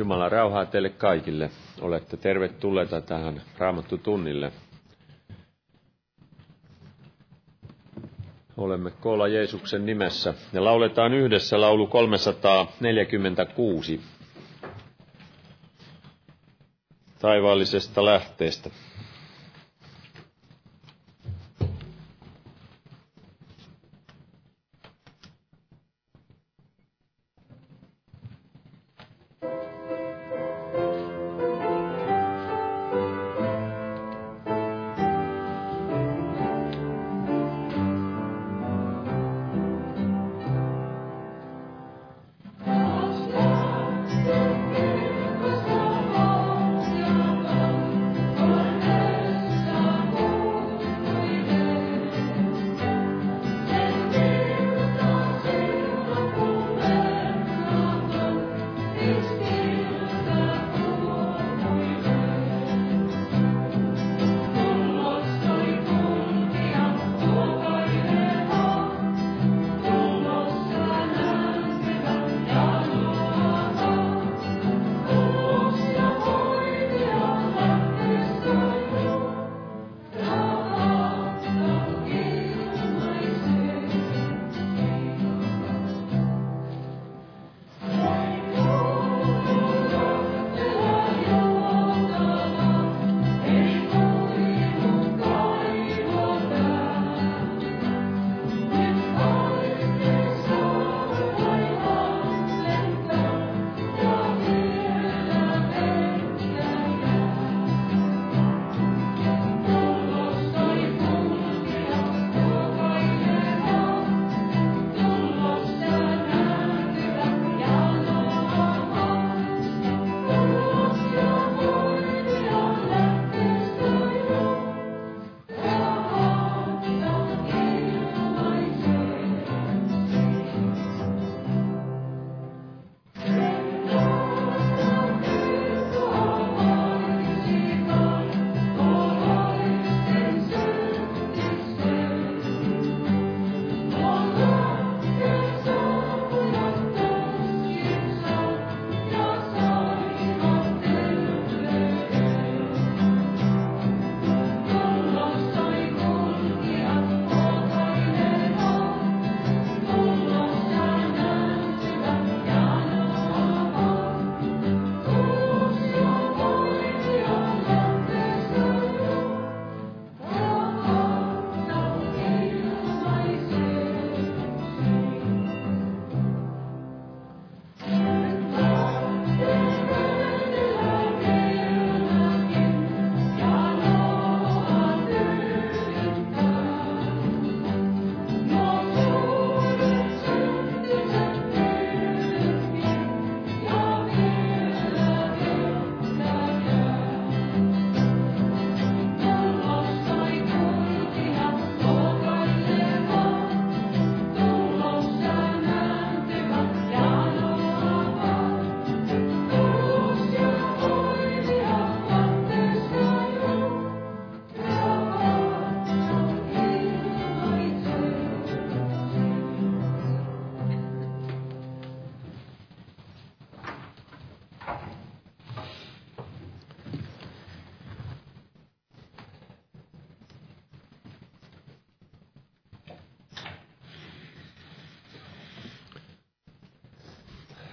Jumala rauhaa teille kaikille. Olette tervetulleita tähän Raamattu tunnille. Olemme koolla Jeesuksen nimessä ja lauletaan yhdessä laulu 346 taivaallisesta lähteestä.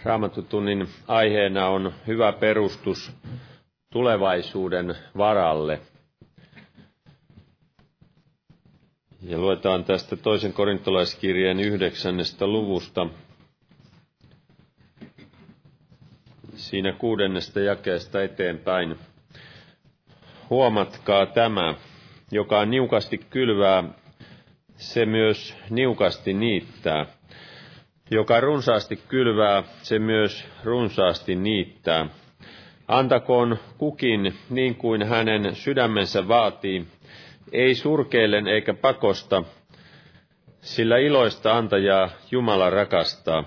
Raamattutunnin aiheena on hyvä perustus tulevaisuuden varalle. Ja luetaan tästä toisen korintolaiskirjeen yhdeksännestä luvusta. Siinä kuudennesta jakeesta eteenpäin. Huomatkaa tämä, joka niukasti kylvää, se myös niukasti niittää. Joka runsaasti kylvää, se myös runsaasti niittää. Antakoon kukin niin kuin hänen sydämensä vaatii, ei surkeillen eikä pakosta, sillä iloista antajaa Jumala rakastaa.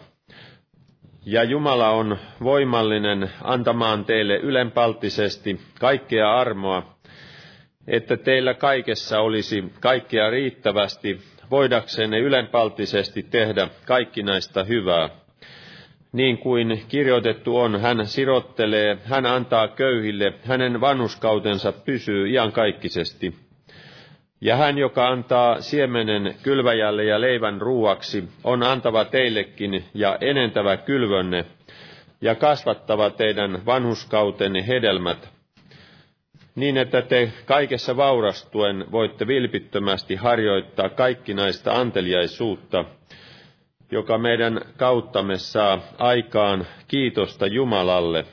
Ja Jumala on voimallinen antamaan teille ylenpalttisesti kaikkea armoa, että teillä kaikessa olisi kaikkea riittävästi voidakseen ne ylenpalttisesti tehdä kaikki näistä hyvää. Niin kuin kirjoitettu on, hän sirottelee, hän antaa köyhille, hänen vanhuskautensa pysyy iankaikkisesti. Ja hän, joka antaa siemenen kylväjälle ja leivän ruuaksi, on antava teillekin ja enentävä kylvönne, ja kasvattava teidän vanhuskautenne hedelmät, niin että te kaikessa vaurastuen voitte vilpittömästi harjoittaa kaikkinaista anteliaisuutta, joka meidän kauttamme saa aikaan kiitosta Jumalalle.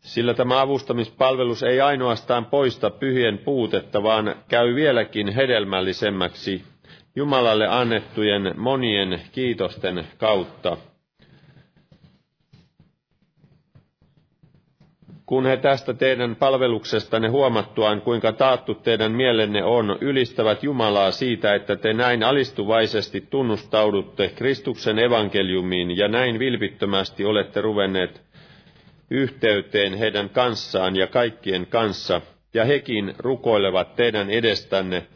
Sillä tämä avustamispalvelus ei ainoastaan poista pyhien puutetta, vaan käy vieläkin hedelmällisemmäksi Jumalalle annettujen monien kiitosten kautta. Kun he tästä teidän palveluksestanne huomattuaan, kuinka taattu teidän mielenne on, ylistävät Jumalaa siitä, että te näin alistuvaisesti tunnustaudutte Kristuksen evankeliumiin ja näin vilpittömästi olette ruvenneet yhteyteen heidän kanssaan ja kaikkien kanssa, ja hekin rukoilevat teidän edestänne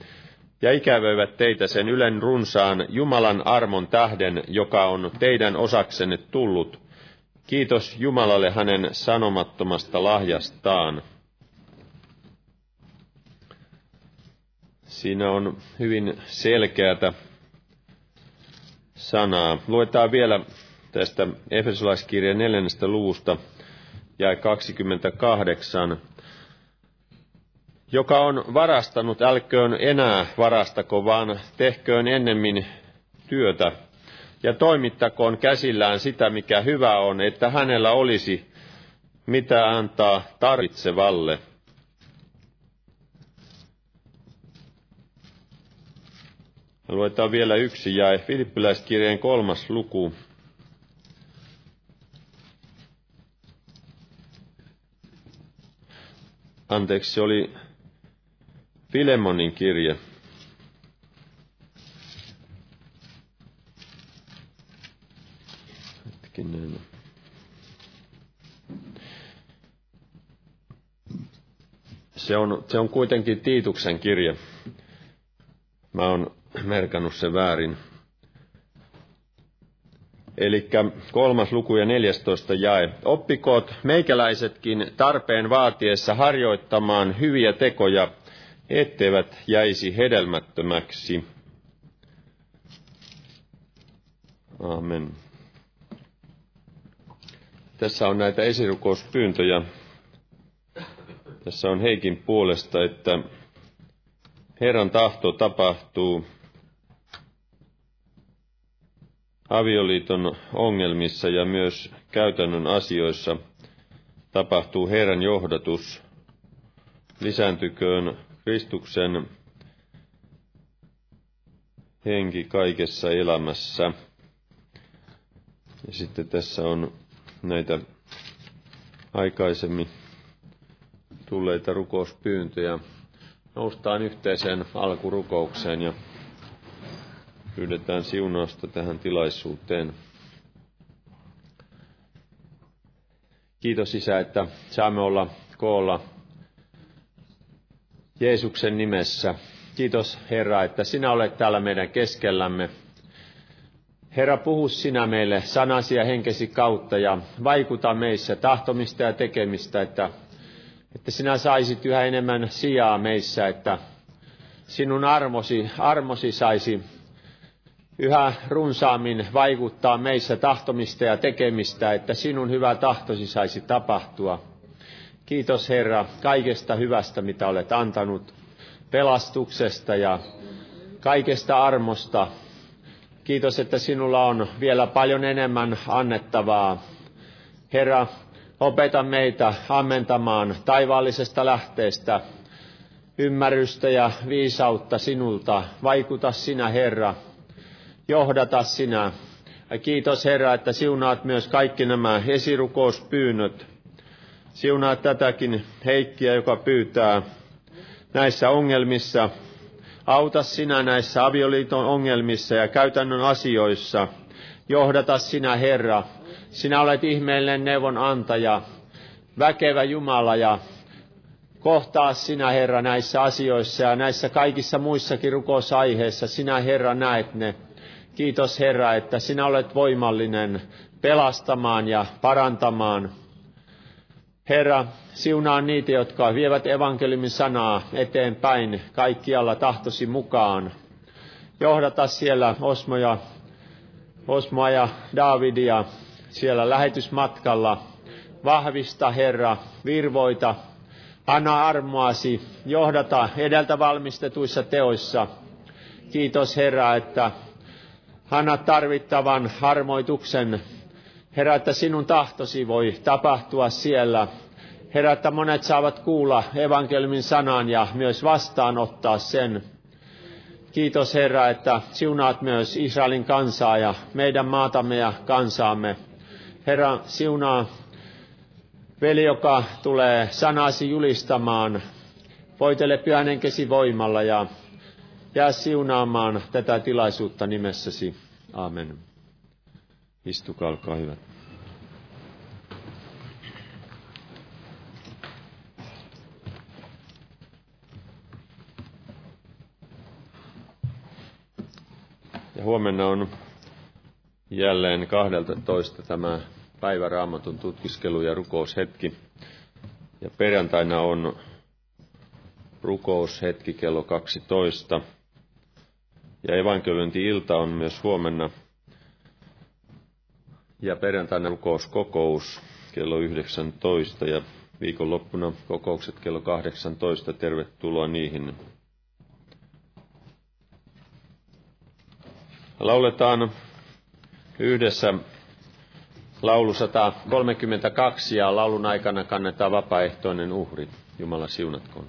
ja ikävöivät teitä sen ylen runsaan Jumalan armon tähden, joka on teidän osaksenne tullut – Kiitos Jumalalle hänen sanomattomasta lahjastaan. Siinä on hyvin selkeätä sanaa. Luetaan vielä tästä Efesolaiskirjan neljännestä luvusta ja 28. Joka on varastanut, älköön enää varastako, vaan tehköön ennemmin työtä ja toimittakoon käsillään sitä, mikä hyvä on, että hänellä olisi mitä antaa tarvitsevalle. Luetaan vielä yksi jae, Filippiläiskirjeen kolmas luku. Anteeksi, se oli Filemonin kirje. Hetkinen. Se on, se on kuitenkin Tiituksen kirje. Mä oon merkannut sen väärin. Eli kolmas luku ja 14 jae. Oppikoot meikäläisetkin tarpeen vaatiessa harjoittamaan hyviä tekoja, etteivät jäisi hedelmättömäksi. Amen. Tässä on näitä esirukouspyyntöjä. Tässä on Heikin puolesta, että Herran tahto tapahtuu avioliiton ongelmissa ja myös käytännön asioissa tapahtuu Herran johdatus. Lisääntyköön Kristuksen henki kaikessa elämässä. Ja sitten tässä on näitä aikaisemmin tulleita rukouspyyntöjä. Noustaan yhteiseen alkurukoukseen ja pyydetään siunausta tähän tilaisuuteen. Kiitos Isä, että saamme olla koolla Jeesuksen nimessä. Kiitos Herra, että sinä olet täällä meidän keskellämme Herra, puhu sinä meille sanasi ja henkesi kautta ja vaikuta meissä tahtomista ja tekemistä, että, että sinä saisit yhä enemmän sijaa meissä, että sinun armosi, armosi saisi yhä runsaammin vaikuttaa meissä tahtomista ja tekemistä, että sinun hyvä tahtosi saisi tapahtua. Kiitos Herra kaikesta hyvästä, mitä olet antanut, pelastuksesta ja kaikesta armosta, Kiitos, että sinulla on vielä paljon enemmän annettavaa. Herra, opeta meitä ammentamaan taivaallisesta lähteestä ymmärrystä ja viisautta sinulta. Vaikuta sinä, Herra. Johdata sinä. Kiitos, Herra, että siunaat myös kaikki nämä esirukouspyynnöt. Siunaat tätäkin Heikkiä, joka pyytää näissä ongelmissa Auta sinä näissä avioliiton ongelmissa ja käytännön asioissa. Johdata sinä, Herra. Sinä olet ihmeellinen neuvon antaja, väkevä Jumala ja Kohtaa sinä, Herra, näissä asioissa ja näissä kaikissa muissakin rukousaiheissa. Sinä, Herra, näet ne. Kiitos, Herra, että sinä olet voimallinen pelastamaan ja parantamaan. Herra, siunaa niitä, jotka vievät evankeliumin sanaa eteenpäin kaikkialla tahtosi mukaan. Johdata siellä Osmoja, Osmoa ja Davidia siellä lähetysmatkalla. Vahvista, Herra, virvoita, anna armoasi, johdata edeltä valmistetuissa teoissa. Kiitos, Herra, että anna tarvittavan harmoituksen Herra, että sinun tahtosi voi tapahtua siellä. Herra, että monet saavat kuulla evankeliumin sanan ja myös vastaanottaa sen. Kiitos Herra, että siunaat myös Israelin kansaa ja meidän maatamme ja kansaamme. Herra, siunaa veli, joka tulee sanasi julistamaan. Voitele pyhän henkesi voimalla ja jää siunaamaan tätä tilaisuutta nimessäsi. Amen. Istukaa, olkaa hyvät. Ja huomenna on jälleen 12 tämä päiväraamatun tutkiskelu ja rukoushetki. Ja perjantaina on rukoushetki kello 12. Ja evankeliointi-ilta on myös huomenna ja perjantaina rukouskokous kello 19 ja viikonloppuna kokoukset kello 18. Tervetuloa niihin. Lauletaan yhdessä laulu 132 ja laulun aikana kannetaan vapaaehtoinen uhri. Jumala siunatkoon.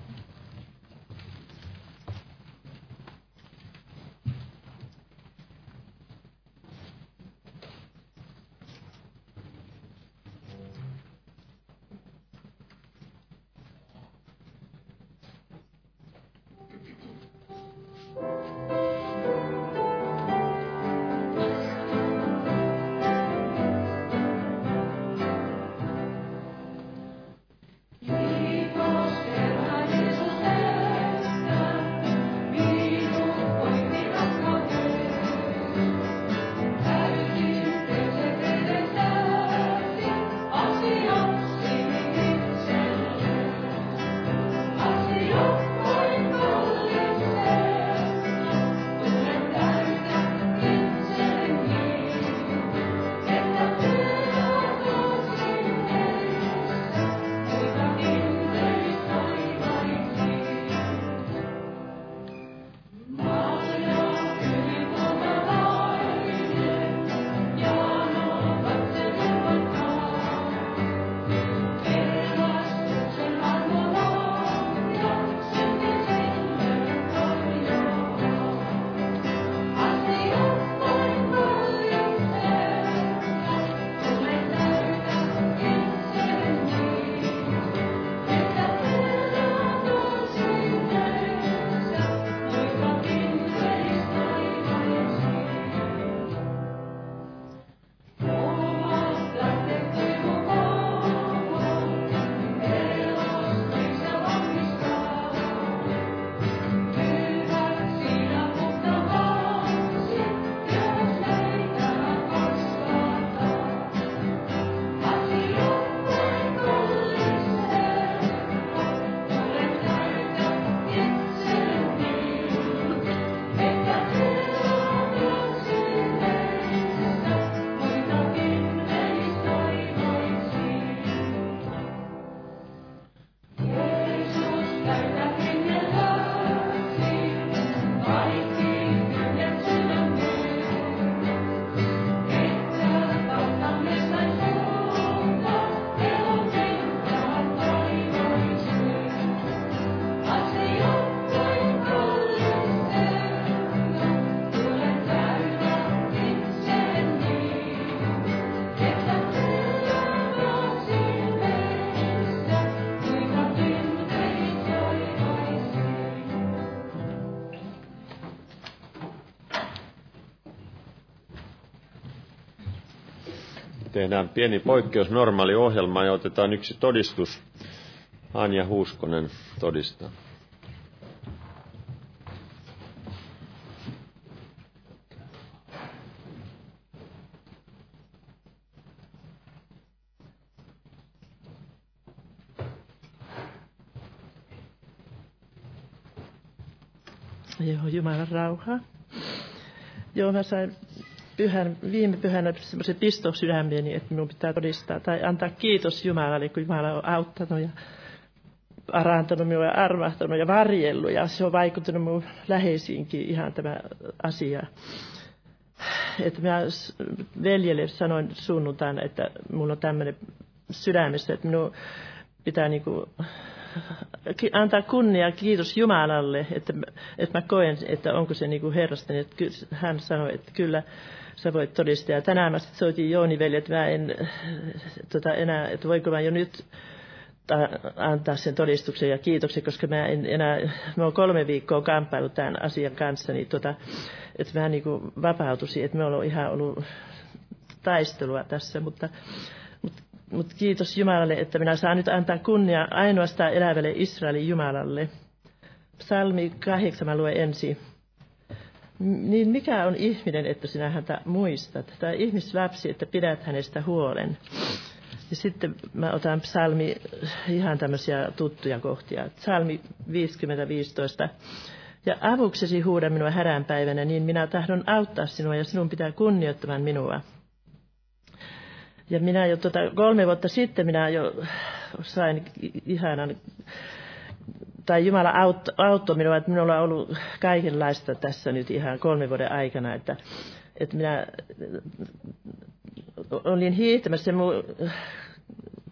Tehdään pieni poikkeus normaali ohjelma ja otetaan yksi todistus. Anja Huuskonen todistaa. Joo, Jumalan rauhaa. Joo, mä sain pyhän, viime pyhänä semmoisen piston sydämeeni, että minun pitää todistaa tai antaa kiitos Jumalalle, kun Jumala on auttanut ja parantanut minua ja armahtanut ja varjellut. Ja se on vaikuttanut minun läheisiinkin ihan tämä asia. Että mä veljelle sanoin sunnuntaina, että minulla on tämmöinen sydämessä, että minun pitää niinku antaa kunnia kiitos Jumalalle, että, että mä koen, että onko se niin kuin herrasta. Niin että hän sanoi, että kyllä sä voit todistaa. Ja tänään mä sitten soitin Jooni veli, että mä en tota, enää, että voinko mä jo nyt antaa sen todistuksen ja kiitoksen, koska mä en enää, mä oon kolme viikkoa kamppailut tämän asian kanssa, niin tota, että mä niin kuin vapautuisin, että me ollaan ihan ollut taistelua tässä, mutta mutta kiitos Jumalalle, että minä saan nyt antaa kunnia ainoastaan elävälle Israelin Jumalalle. Psalmi 8 lue ensi. Niin mikä on ihminen, että sinä häntä muistat? Tai ihmislapsi, että pidät hänestä huolen. Ja sitten mä otan psalmi, ihan tämmöisiä tuttuja kohtia. Psalmi 50-15. Ja avuksesi huuda minua häränpäivänä, niin minä tahdon auttaa sinua ja sinun pitää kunnioittamaan minua. Ja minä jo tota, kolme vuotta sitten minä jo sain ihanan, tai Jumala auttoi autto minua, että minulla on ollut kaikenlaista tässä nyt ihan kolme vuoden aikana, että, että minä olin hiihtämässä, mun,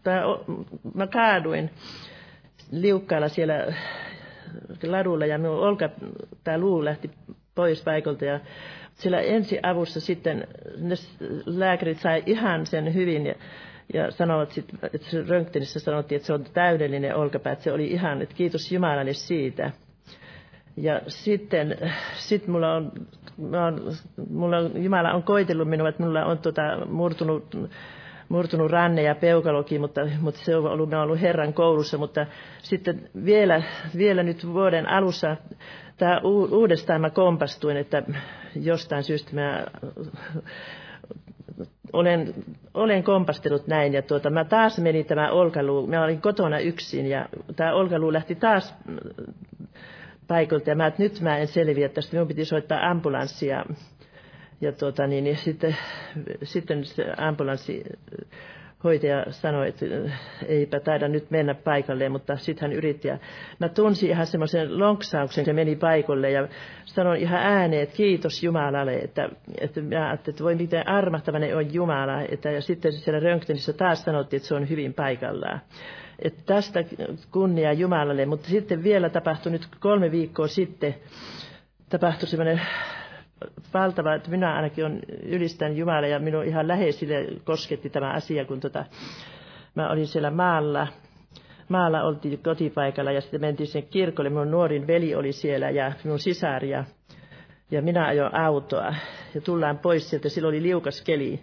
tai, mä kaaduin liukkailla siellä ladulla ja minun olka, tämä luu lähti pois paikalta ja sillä ensiavussa sitten ne lääkärit sai ihan sen hyvin ja, ja sanovat sit, että se röntgenissä sanottiin, että se on täydellinen olkapää, että se oli ihan, että kiitos Jumalalle siitä. Ja sitten sit mulla on, on, mulla on, Jumala on koitellut minua, että mulla on tota, murtunut murtunut ranne ja peukalokin, mutta, mutta se on ollut, ollut Herran koulussa, mutta sitten vielä, vielä nyt vuoden alussa tämä uudestaan mä kompastuin, että jostain syystä mä olen, olen kompastellut näin ja tuota, mä taas menin tämä olkaluu, mä olin kotona yksin ja tämä olkaluu lähti taas paikalta ja mä, että nyt mä en selviä tästä, minun piti soittaa ambulanssia ja tuota, niin, niin sitten, sitten se ambulanssi hoitaja sanoi, että eipä taida nyt mennä paikalle, mutta sitten hän yritti. Ja mä tunsin ihan semmoisen lonksauksen, se meni paikalle ja sanoin ihan ääneen, että kiitos Jumalalle, että, että mä että voi miten armahtavainen on Jumala. Että, ja sitten siellä röntgenissä taas sanottiin, että se on hyvin paikallaan. Että tästä kunnia Jumalalle, mutta sitten vielä tapahtui nyt kolme viikkoa sitten, tapahtui semmoinen valtava, että minä ainakin on ylistän Jumalaa ja minun ihan läheisille kosketti tämä asia, kun tota, mä olin siellä maalla. Maalla oltiin kotipaikalla ja sitten mentiin sen kirkolle. Minun nuorin veli oli siellä ja minun sisari ja, ja minä ajoin autoa. Ja tullaan pois sieltä, silloin oli liukas keli.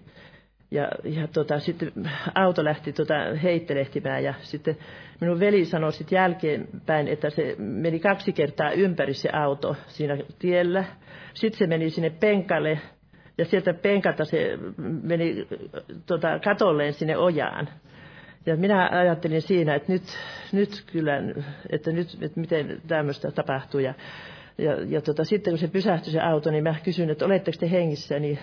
Ja, ja tota, sitten auto lähti tota, heittelehtimään ja sitten minun veli sanoi sitten jälkeenpäin, että se meni kaksi kertaa ympäri se auto siinä tiellä. Sitten se meni sinne penkalle ja sieltä penkalta se meni tota, katolleen sinne ojaan. Ja minä ajattelin siinä, että nyt, nyt kyllä, että nyt, että miten tämmöistä tapahtuu. Ja, ja, ja tota, sitten kun se pysähtyi se auto, niin mä kysyin, että oletteko te hengissä, niin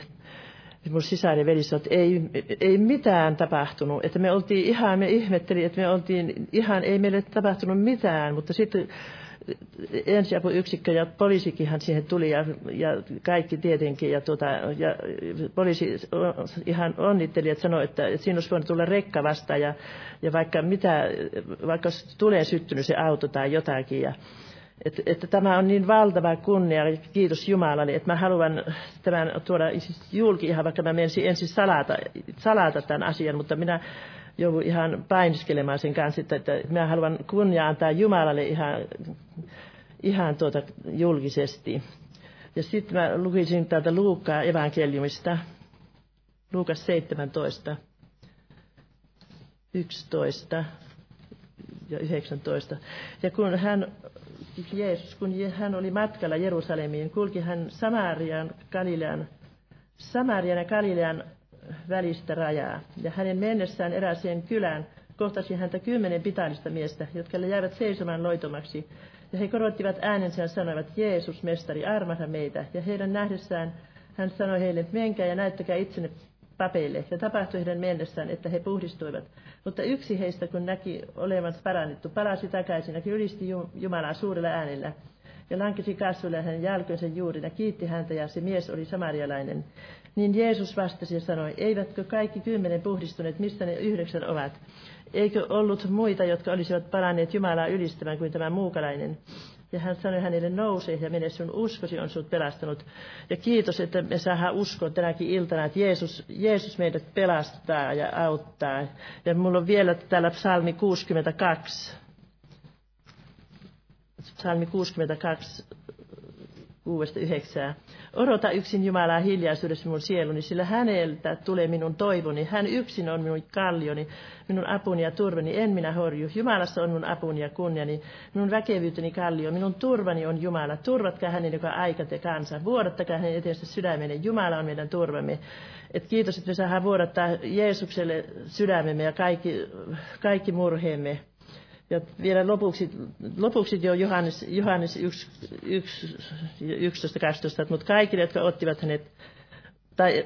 mun sisäinen veli sanoi, että ei, ei mitään tapahtunut. Että me oltiin ihan, me ihmetteli, että me oltiin ihan, ei meille tapahtunut mitään, mutta sitten ensiapuyksikkö ja poliisikinhan siihen tuli ja, ja kaikki tietenkin. Ja, tuota, ja poliisi ihan onnitteli, että sanoi, että, että siinä olisi voinut tulla rekka vastaan ja, ja vaikka, mitä, vaikka tulee syttynyt se auto tai jotakin. Ja, että, että tämä on niin valtava kunnia, kiitos Jumalalle, että mä haluan tämän tuoda siis julki ihan, vaikka mä menisin ensin salata, salata tämän asian, mutta minä joudun ihan painiskelemaan sen kanssa, että, että minä haluan kunnia antaa Jumalalle ihan, ihan tuota julkisesti. Ja sitten mä lukisin täältä Luukkaa evankeliumista, Luukas 17, 11, ja 19. Ja kun hän, Jeesus, kun hän oli matkalla Jerusalemiin, kulki hän Samarian, Galilean, Samarian ja Galilean välistä rajaa. Ja hänen mennessään erääseen kylään kohtasi häntä kymmenen pitaalista miestä, jotka jäivät seisomaan loitomaksi. Ja he korottivat äänensä ja sanoivat, Jeesus, mestari, armahda meitä. Ja heidän nähdessään hän sanoi heille, menkää ja näyttäkää itsenne papeille. Ja tapahtui heidän mennessään, että he puhdistuivat. Mutta yksi heistä, kun näki olevansa parannettu, palasi takaisin ja ylisti Jumalaa suurella äänellä. Ja lankesi kasvoille hänen jalkojensa juuri ja kiitti häntä, ja se mies oli samarialainen. Niin Jeesus vastasi ja sanoi, eivätkö kaikki kymmenen puhdistuneet, mistä ne yhdeksän ovat? Eikö ollut muita, jotka olisivat paranneet Jumalaa ylistämään kuin tämä muukalainen? Ja hän sanoi hänelle, nouse ja mene, sun uskosi on sinut pelastanut. Ja kiitos, että me saadaan uskoa tänäkin iltana, että Jeesus, Jeesus meidät pelastaa ja auttaa. Ja mulla on vielä täällä psalmi 62. Psalmi 62, 6-9. Odota yksin Jumalaa hiljaisuudessa minun sieluni, sillä häneltä tulee minun toivoni. Hän yksin on minun kallioni, minun apuni ja turvani. En minä horju. Jumalassa on minun apuni ja kunniani, minun väkevyyteni kallio. Minun turvani on Jumala. Turvatkaa hänen, joka aika te kansa. Vuodattakaa hänen eteensä sydämenne. Jumala on meidän turvamme. Et kiitos, että me saadaan vuodattaa Jeesukselle sydämemme ja kaikki, kaikki murheemme. Ja vielä lopuksi, lopuksi jo Johannes, Johannes 1, 1, 11, 12, mutta kaikille, jotka ottivat hänet, tai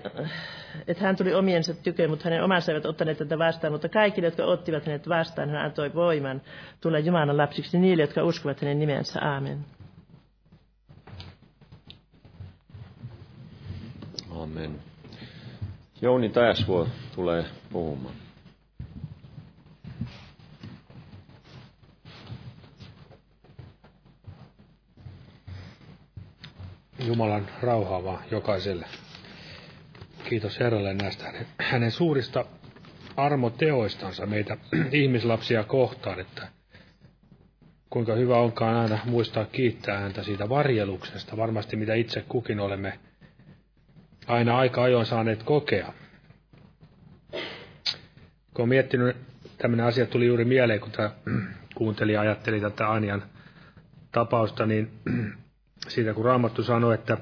että hän tuli omiensa tykö, mutta hänen omansa eivät ottaneet tätä vastaan, mutta kaikille, jotka ottivat hänet vastaan, hän antoi voiman tulla Jumalan lapsiksi niille, jotka uskovat hänen nimensä. Aamen. Amen. Jouni Täsvuo tulee puhumaan. Jumalan rauhaa vaan jokaiselle. Kiitos Herralle näistä hänen, suurista armoteoistansa meitä ihmislapsia kohtaan, että kuinka hyvä onkaan aina muistaa kiittää häntä siitä varjeluksesta, varmasti mitä itse kukin olemme aina aika ajoin saaneet kokea. Kun olen miettinyt, tämmöinen asia tuli juuri mieleen, kun tämä kuuntelija ajatteli tätä Anjan tapausta, niin siitä kun Raamattu sanoi, että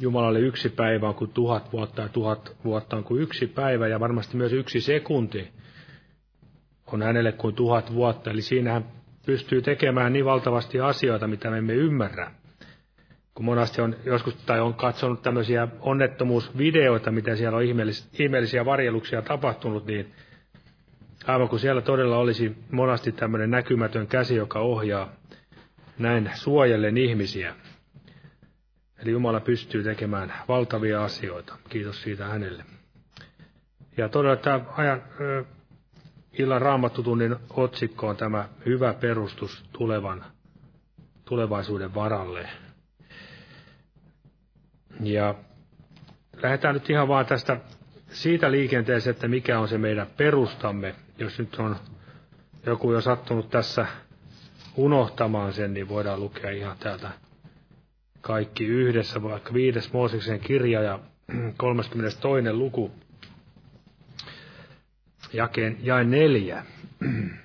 Jumalalle yksi päivä on kuin tuhat vuotta ja tuhat vuotta on kuin yksi päivä ja varmasti myös yksi sekunti on hänelle kuin tuhat vuotta. Eli siinä hän pystyy tekemään niin valtavasti asioita, mitä me emme ymmärrä. Kun monasti on joskus tai on katsonut tämmöisiä onnettomuusvideoita, miten siellä on ihmeellisiä varjeluksia tapahtunut, niin aivan kun siellä todella olisi monasti tämmöinen näkymätön käsi, joka ohjaa näin suojellen ihmisiä. Eli Jumala pystyy tekemään valtavia asioita. Kiitos siitä hänelle. Ja todella tämä ajan, illan raamattutunnin otsikko on tämä hyvä perustus tulevan, tulevaisuuden varalle. Ja lähdetään nyt ihan vaan tästä siitä liikenteeseen, että mikä on se meidän perustamme. Jos nyt on joku jo sattunut tässä unohtamaan sen, niin voidaan lukea ihan täältä kaikki yhdessä, vaikka viides Mooseksen kirja ja 32. luku, jakeen, jae neljä.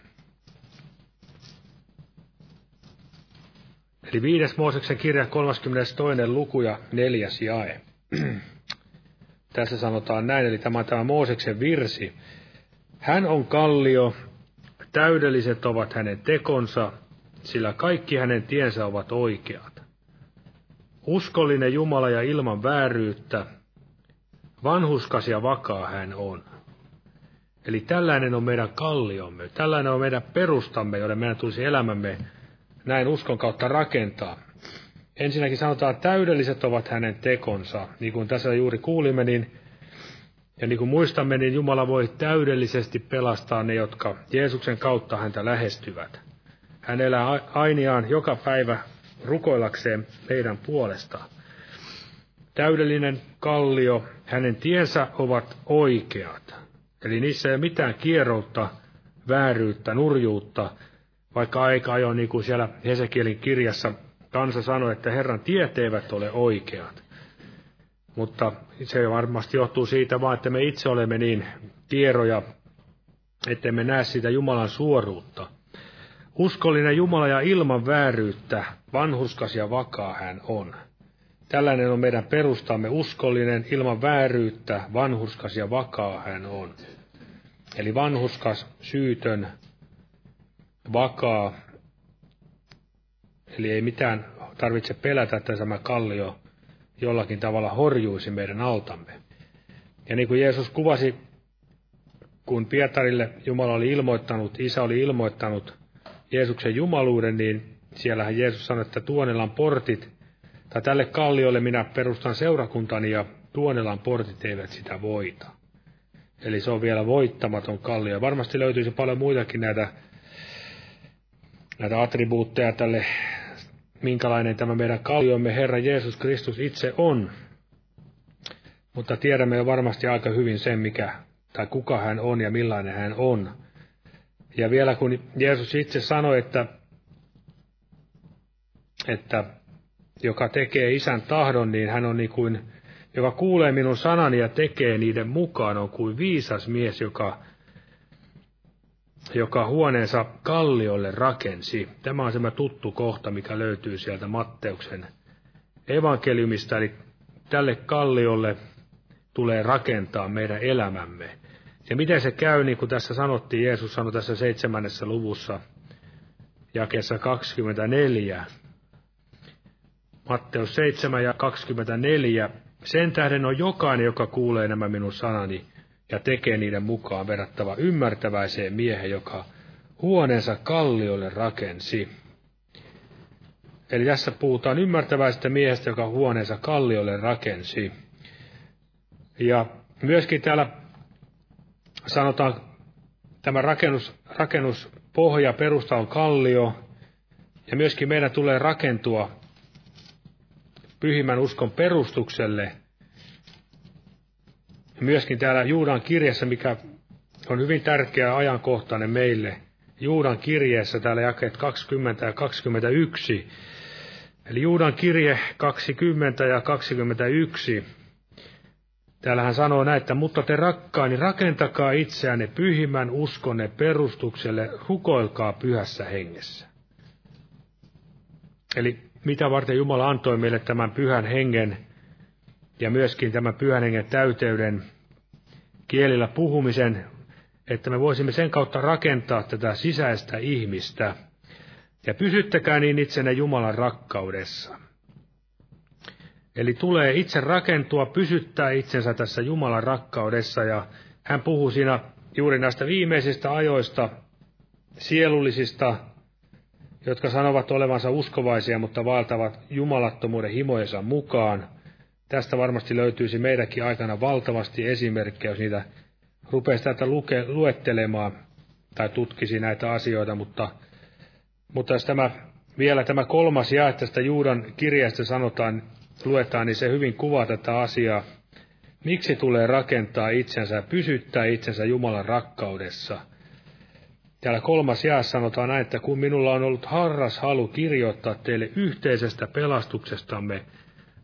Eli viides Mooseksen kirja, 32. luku ja neljäs jae. Tässä sanotaan näin, eli tämä tämä Mooseksen virsi. Hän on kallio, täydelliset ovat hänen tekonsa, sillä kaikki hänen tiensä ovat oikeat. Uskollinen Jumala ja ilman vääryyttä, vanhuskas ja vakaa hän on. Eli tällainen on meidän kalliomme, tällainen on meidän perustamme, jolle meidän tulisi elämämme näin uskon kautta rakentaa. Ensinnäkin sanotaan, että täydelliset ovat hänen tekonsa. Niin kuin tässä juuri kuulimme, niin, ja niin kuin muistamme, niin Jumala voi täydellisesti pelastaa ne, jotka Jeesuksen kautta häntä lähestyvät. Hän elää ainiaan joka päivä rukoillakseen meidän puolestaan. Täydellinen kallio, hänen tiensä ovat oikeat. Eli niissä ei ole mitään kierroutta, vääryyttä, nurjuutta, vaikka aika ajoin, niin kuin siellä Hesekielin kirjassa kansa sanoi, että Herran tiet eivät ole oikeat. Mutta se varmasti johtuu siitä vaan, että me itse olemme niin kierroja ettemme näe sitä Jumalan suoruutta. Uskollinen Jumala ja ilman vääryyttä, vanhuskas ja vakaa hän on. Tällainen on meidän perustamme, uskollinen, ilman vääryyttä, vanhuskas ja vakaa hän on. Eli vanhuskas, syytön, vakaa, eli ei mitään tarvitse pelätä, että tämä kallio jollakin tavalla horjuisi meidän altamme. Ja niin kuin Jeesus kuvasi, kun Pietarille Jumala oli ilmoittanut, Isä oli ilmoittanut Jeesuksen jumaluuden, niin siellähän Jeesus sanoi, että Tuonelan portit, tai tälle kalliolle minä perustan seurakuntani ja Tuonelan portit eivät sitä voita. Eli se on vielä voittamaton kallio. Varmasti löytyisi paljon muitakin näitä, näitä attribuutteja tälle, minkälainen tämä meidän kalliomme Herra Jeesus Kristus itse on. Mutta tiedämme jo varmasti aika hyvin sen, mikä tai kuka hän on ja millainen hän on. Ja vielä kun Jeesus itse sanoi, että, että joka tekee isän tahdon, niin hän on niin kuin, joka kuulee minun sanani ja tekee niiden mukaan, on kuin viisas mies, joka, joka huoneensa kalliolle rakensi. Tämä on semmoinen tuttu kohta, mikä löytyy sieltä Matteuksen evankeliumista, eli tälle kalliolle tulee rakentaa meidän elämämme. Ja miten se käy, niin kuin tässä sanottiin, Jeesus sanoi tässä seitsemännessä luvussa, jakessa 24, Matteus 7 ja 24. Sen tähden on jokainen, joka kuulee nämä minun sanani ja tekee niiden mukaan verrattava ymmärtäväiseen miehen, joka huoneensa kalliolle rakensi. Eli tässä puhutaan ymmärtäväisestä miehestä, joka huoneensa kalliolle rakensi. Ja myöskin täällä sanotaan, tämä rakennus, rakennuspohja, perusta on kallio, ja myöskin meidän tulee rakentua pyhimmän uskon perustukselle. Myöskin täällä Juudan kirjassa, mikä on hyvin tärkeä ajankohtainen meille, Juudan kirjeessä täällä jakeet 20 ja 21. Eli Juudan kirje 20 ja 21 Täällä hän sanoo näin, että mutta te rakkaani, rakentakaa itseänne pyhimmän uskonne perustukselle, rukoilkaa pyhässä hengessä. Eli mitä varten Jumala antoi meille tämän pyhän hengen ja myöskin tämän pyhän hengen täyteyden kielillä puhumisen, että me voisimme sen kautta rakentaa tätä sisäistä ihmistä. Ja pysyttäkää niin itsenne Jumalan rakkaudessa. Eli tulee itse rakentua, pysyttää itsensä tässä Jumalan rakkaudessa ja hän puhuu siinä juuri näistä viimeisistä ajoista, sielullisista, jotka sanovat olevansa uskovaisia, mutta vaeltavat jumalattomuuden himojensa mukaan. Tästä varmasti löytyisi meidänkin aikana valtavasti esimerkkejä, jos niitä rupeisi tätä luke, luettelemaan tai tutkisi näitä asioita, mutta, mutta jos tämä, vielä tämä kolmas jae tästä Juudan kirjasta sanotaan, luetaan, niin se hyvin kuvaa tätä asiaa. Miksi tulee rakentaa itsensä, pysyttää itsensä Jumalan rakkaudessa? Täällä kolmas jää sanotaan näin, että kun minulla on ollut harras halu kirjoittaa teille yhteisestä pelastuksestamme,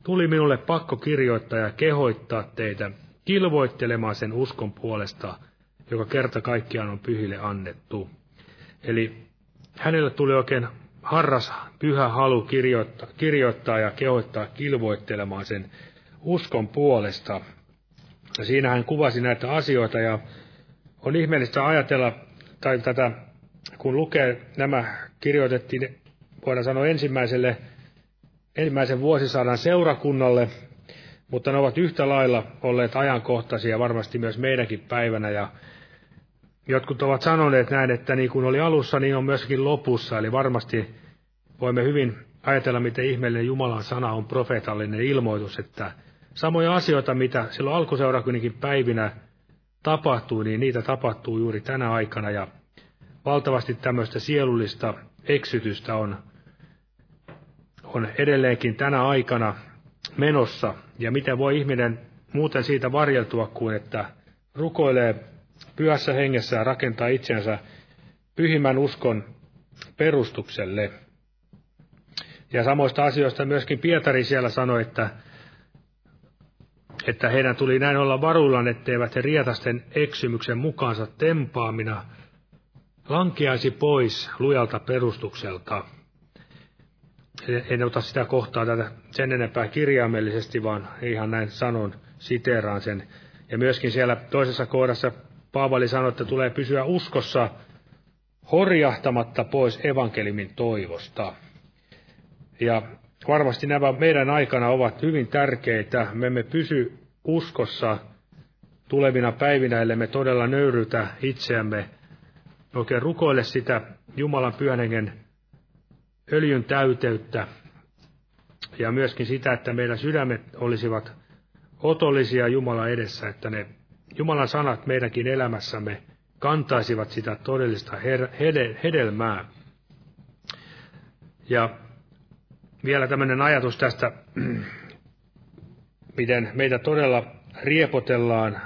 tuli minulle pakko kirjoittaa ja kehoittaa teitä kilvoittelemaan sen uskon puolesta, joka kerta kaikkiaan on pyhille annettu. Eli hänelle tuli oikein harras pyhä halu kirjoittaa, kirjoittaa ja kehoittaa kilvoittelemaan sen uskon puolesta. Ja siinä hän kuvasi näitä asioita ja on ihmeellistä ajatella, tai tätä, kun lukee nämä kirjoitettiin, voidaan sanoa ensimmäiselle, ensimmäisen vuosisadan seurakunnalle, mutta ne ovat yhtä lailla olleet ajankohtaisia varmasti myös meidänkin päivänä ja Jotkut ovat sanoneet näin, että niin kuin oli alussa, niin on myöskin lopussa. Eli varmasti voimme hyvin ajatella, miten ihmeellinen Jumalan sana on profeetallinen ilmoitus, että samoja asioita, mitä silloin alkuseurakunninkin päivinä tapahtui, niin niitä tapahtuu juuri tänä aikana. Ja valtavasti tämmöistä sielullista eksytystä on, on edelleenkin tänä aikana menossa. Ja miten voi ihminen muuten siitä varjeltua kuin, että rukoilee pyhässä hengessä ja rakentaa itsensä pyhimmän uskon perustukselle. Ja samoista asioista myöskin Pietari siellä sanoi, että, että heidän tuli näin olla varuillaan, etteivät he rietasten eksymyksen mukaansa tempaamina lankeaisi pois lujalta perustukselta. En ota sitä kohtaa tätä sen enempää kirjaimellisesti, vaan ihan näin sanon, siteeraan sen. Ja myöskin siellä toisessa kohdassa Paavali sanoi, että tulee pysyä uskossa horjahtamatta pois evankelimin toivosta. Ja varmasti nämä meidän aikana ovat hyvin tärkeitä. Me emme pysy uskossa tulevina päivinä, ellei me todella nöyrytä itseämme, oikein rukoile sitä Jumalan pyhän hengen öljyn täyteyttä ja myöskin sitä, että meidän sydämet olisivat otollisia Jumalan edessä, että ne Jumalan sanat meidänkin elämässämme kantaisivat sitä todellista hedelmää. Ja vielä tämmöinen ajatus tästä, miten meitä todella riepotellaan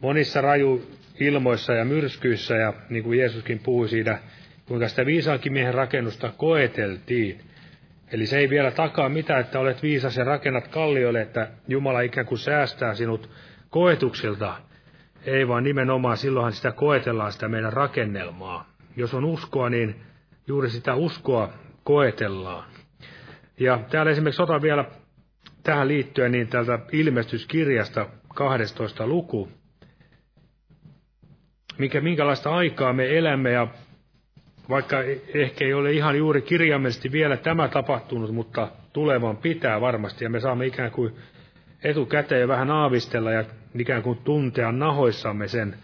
monissa raju ilmoissa ja myrskyissä, ja niin kuin Jeesuskin puhui siitä, kuinka sitä viisaankin miehen rakennusta koeteltiin. Eli se ei vielä takaa mitä, että olet viisas ja rakennat kalliolle, että Jumala ikään kuin säästää sinut koetuksilta. Ei vaan nimenomaan silloinhan sitä koetellaan sitä meidän rakennelmaa. Jos on uskoa, niin juuri sitä uskoa koetellaan. Ja täällä esimerkiksi otan vielä tähän liittyen niin tältä ilmestyskirjasta 12 luku, mikä, minkälaista aikaa me elämme ja vaikka e- ehkä ei ole ihan juuri kirjaimellisesti vielä tämä tapahtunut, mutta tulevan pitää varmasti ja me saamme ikään kuin etukäteen vähän aavistella ja ikään kuin tuntea nahoissamme sen,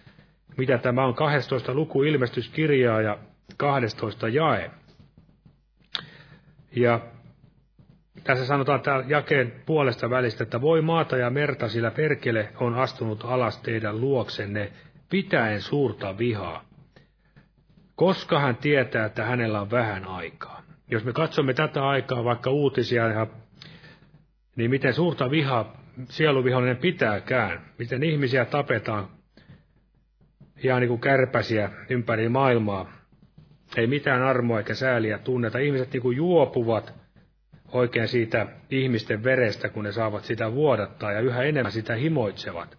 mitä tämä on 12 luku ilmestyskirjaa ja 12 jae. Ja tässä sanotaan täällä jakeen puolesta välistä, että voi maata ja merta, sillä perkele on astunut alas teidän luoksenne, pitäen suurta vihaa. Koska hän tietää, että hänellä on vähän aikaa. Jos me katsomme tätä aikaa, vaikka uutisia, niin miten suurta vihaa sieluvihollinen pitääkään, miten ihmisiä tapetaan ihan niin kuin kärpäsiä ympäri maailmaa. Ei mitään armoa eikä sääliä tunneta. Ihmiset niin kuin juopuvat oikein siitä ihmisten verestä, kun ne saavat sitä vuodattaa ja yhä enemmän sitä himoitsevat.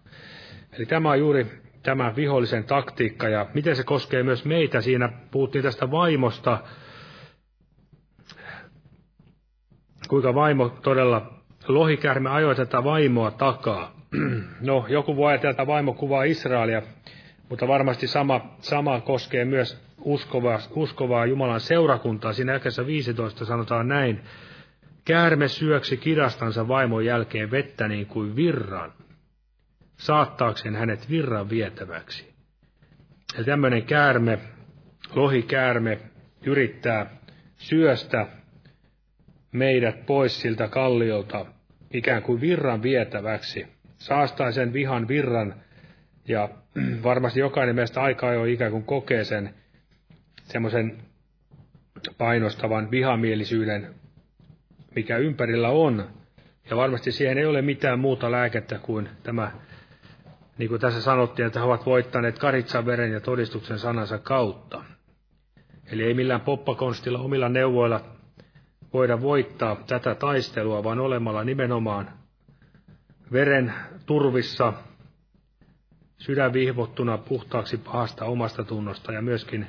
Eli tämä on juuri tämä vihollisen taktiikka ja miten se koskee myös meitä. Siinä puhuttiin tästä vaimosta, kuinka vaimo todella, lohikärme ajoi tätä vaimoa takaa. No, joku voi ajatella, että vaimo kuvaa Israelia, mutta varmasti sama, sama koskee myös uskovaa, uskovaa Jumalan seurakuntaa. Siinä jakessa 15 sanotaan näin, Käärme syöksi kidastansa vaimon jälkeen vettä niin kuin virran, saattaakseen hänet virran vietäväksi. Ja tämmöinen käärme, lohikäärme, yrittää syöstä meidät pois siltä kalliolta ikään kuin virran vietäväksi. Saastaa sen vihan virran ja varmasti jokainen meistä aikaa jo ikään kuin kokee sen semmoisen painostavan vihamielisyyden mikä ympärillä on. Ja varmasti siihen ei ole mitään muuta lääkettä kuin tämä, niin kuin tässä sanottiin, että he ovat voittaneet karitsan veren ja todistuksen sanansa kautta. Eli ei millään poppakonstilla omilla neuvoilla voida voittaa tätä taistelua, vaan olemalla nimenomaan veren turvissa, sydän vihvottuna puhtaaksi pahasta omasta tunnosta ja myöskin,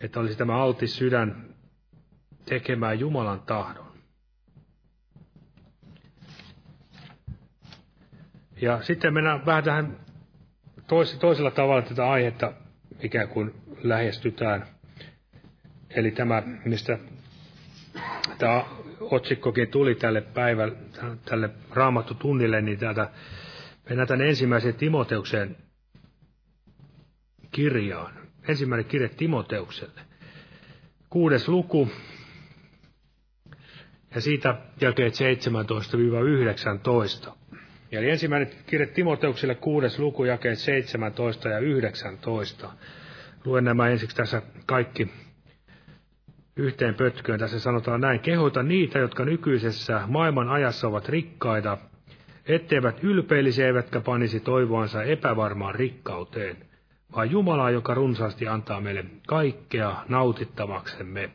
että olisi tämä altis sydän tekemään Jumalan tahdon. Ja sitten mennään vähän tähän tois, toisella tavalla tätä aihetta ikään kuin lähestytään. Eli tämä, mistä tämä otsikkokin tuli tälle päivälle, tälle raamattu tunnille, niin täältä mennään tänne ensimmäiseen Timoteukseen kirjaan. Ensimmäinen kirje Timoteukselle. Kuudes luku, ja siitä jakeet 17-19. Eli ensimmäinen kirje Timoteukselle kuudes luku, jakeet 17 ja 19. Luen nämä ensiksi tässä kaikki yhteen pötköön. Tässä sanotaan näin, kehoita niitä, jotka nykyisessä maailman ajassa ovat rikkaita, etteivät ylpeilisi eivätkä panisi toivoansa epävarmaan rikkauteen, vaan Jumalaa, joka runsaasti antaa meille kaikkea nautittavaksemme.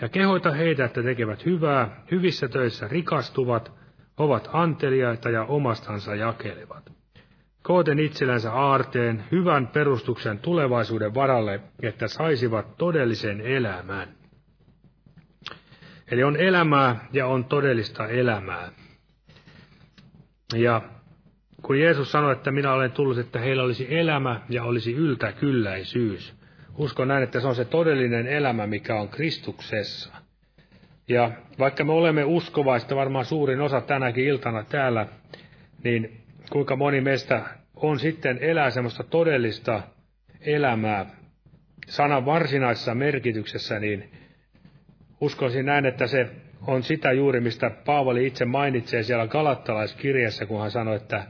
Ja kehoita heitä, että tekevät hyvää, hyvissä töissä rikastuvat, ovat anteliaita ja omastansa jakelevat. Kooten itsellänsä aarteen, hyvän perustuksen tulevaisuuden varalle, että saisivat todellisen elämän. Eli on elämää ja on todellista elämää. Ja kun Jeesus sanoi, että minä olen tullut, että heillä olisi elämä ja olisi yltäkylläisyys. Uskon näin, että se on se todellinen elämä, mikä on Kristuksessa. Ja vaikka me olemme uskovaista, varmaan suurin osa tänäkin iltana täällä, niin kuinka moni meistä on sitten elää semmoista todellista elämää sanan varsinaisessa merkityksessä, niin uskoisin näin, että se on sitä juuri, mistä Paavali itse mainitsee siellä Galattalaiskirjassa, kun hän sanoi, että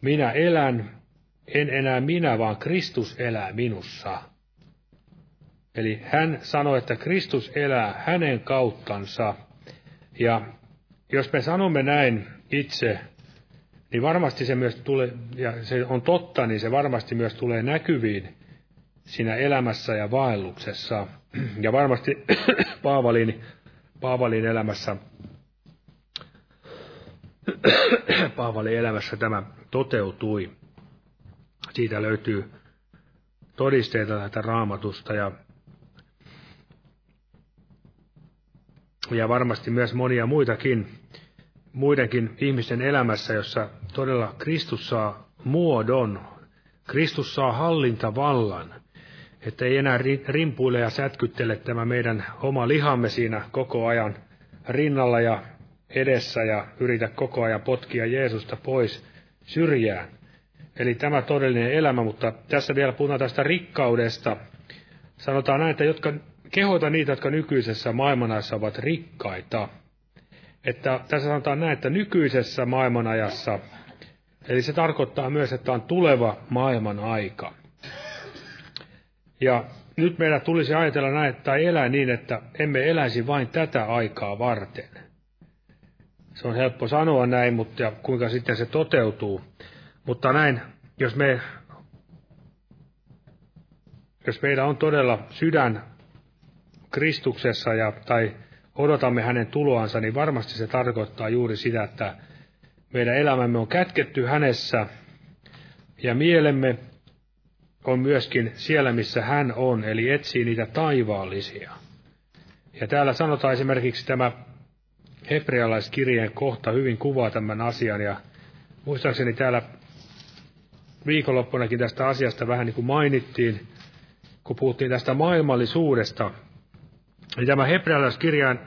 minä elän, en enää minä, vaan Kristus elää minussa. Eli hän sanoi, että Kristus elää hänen kauttansa. Ja jos me sanomme näin itse, niin varmasti se myös tulee, ja se on totta, niin se varmasti myös tulee näkyviin siinä elämässä ja vaelluksessa. Ja varmasti Paavalin, Paavalin elämässä Paavalin elämässä tämä toteutui. Siitä löytyy todisteita tätä raamatusta ja, ja varmasti myös monia muitakin, muidenkin ihmisten elämässä, jossa todella Kristus saa muodon, Kristus saa hallintavallan, että ei enää rimpuile ja sätkyttele tämä meidän oma lihamme siinä koko ajan rinnalla ja edessä ja yritä koko ajan potkia Jeesusta pois syrjään. Eli tämä todellinen elämä, mutta tässä vielä puhutaan tästä rikkaudesta. Sanotaan näin, että jotka, kehota niitä, jotka nykyisessä maailmanajassa ovat rikkaita. Että tässä sanotaan näin, että nykyisessä maailmanajassa, eli se tarkoittaa myös, että on tuleva maailman aika. Ja nyt meidän tulisi ajatella näin, tai elää niin, että emme eläisi vain tätä aikaa varten. Se on helppo sanoa näin, mutta ja kuinka sitten se toteutuu. Mutta näin, jos me jos meillä on todella sydän Kristuksessa ja, tai odotamme hänen tuloansa, niin varmasti se tarkoittaa juuri sitä, että meidän elämämme on kätketty hänessä ja mielemme on myöskin siellä, missä hän on, eli etsii niitä taivaallisia. Ja täällä sanotaan esimerkiksi tämä hebrealaiskirjeen kohta hyvin kuvaa tämän asian, ja muistaakseni täällä viikonloppunakin tästä asiasta vähän niin kuin mainittiin, kun puhuttiin tästä maailmallisuudesta. Eli tämä hebrealaiskirjeen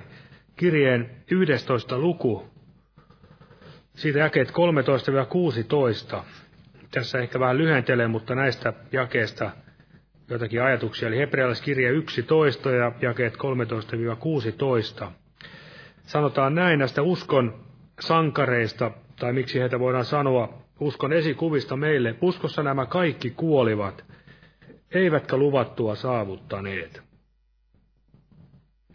kirjeen 11 luku, siitä jakeet 13-16. Tässä ehkä vähän lyhentelee, mutta näistä jakeista jotakin ajatuksia. Eli hebrealaiskirja 11 ja jakeet 13-16. Sanotaan näin näistä uskon sankareista, tai miksi heitä voidaan sanoa uskon esikuvista meille. Uskossa nämä kaikki kuolivat, eivätkä luvattua saavuttaneet.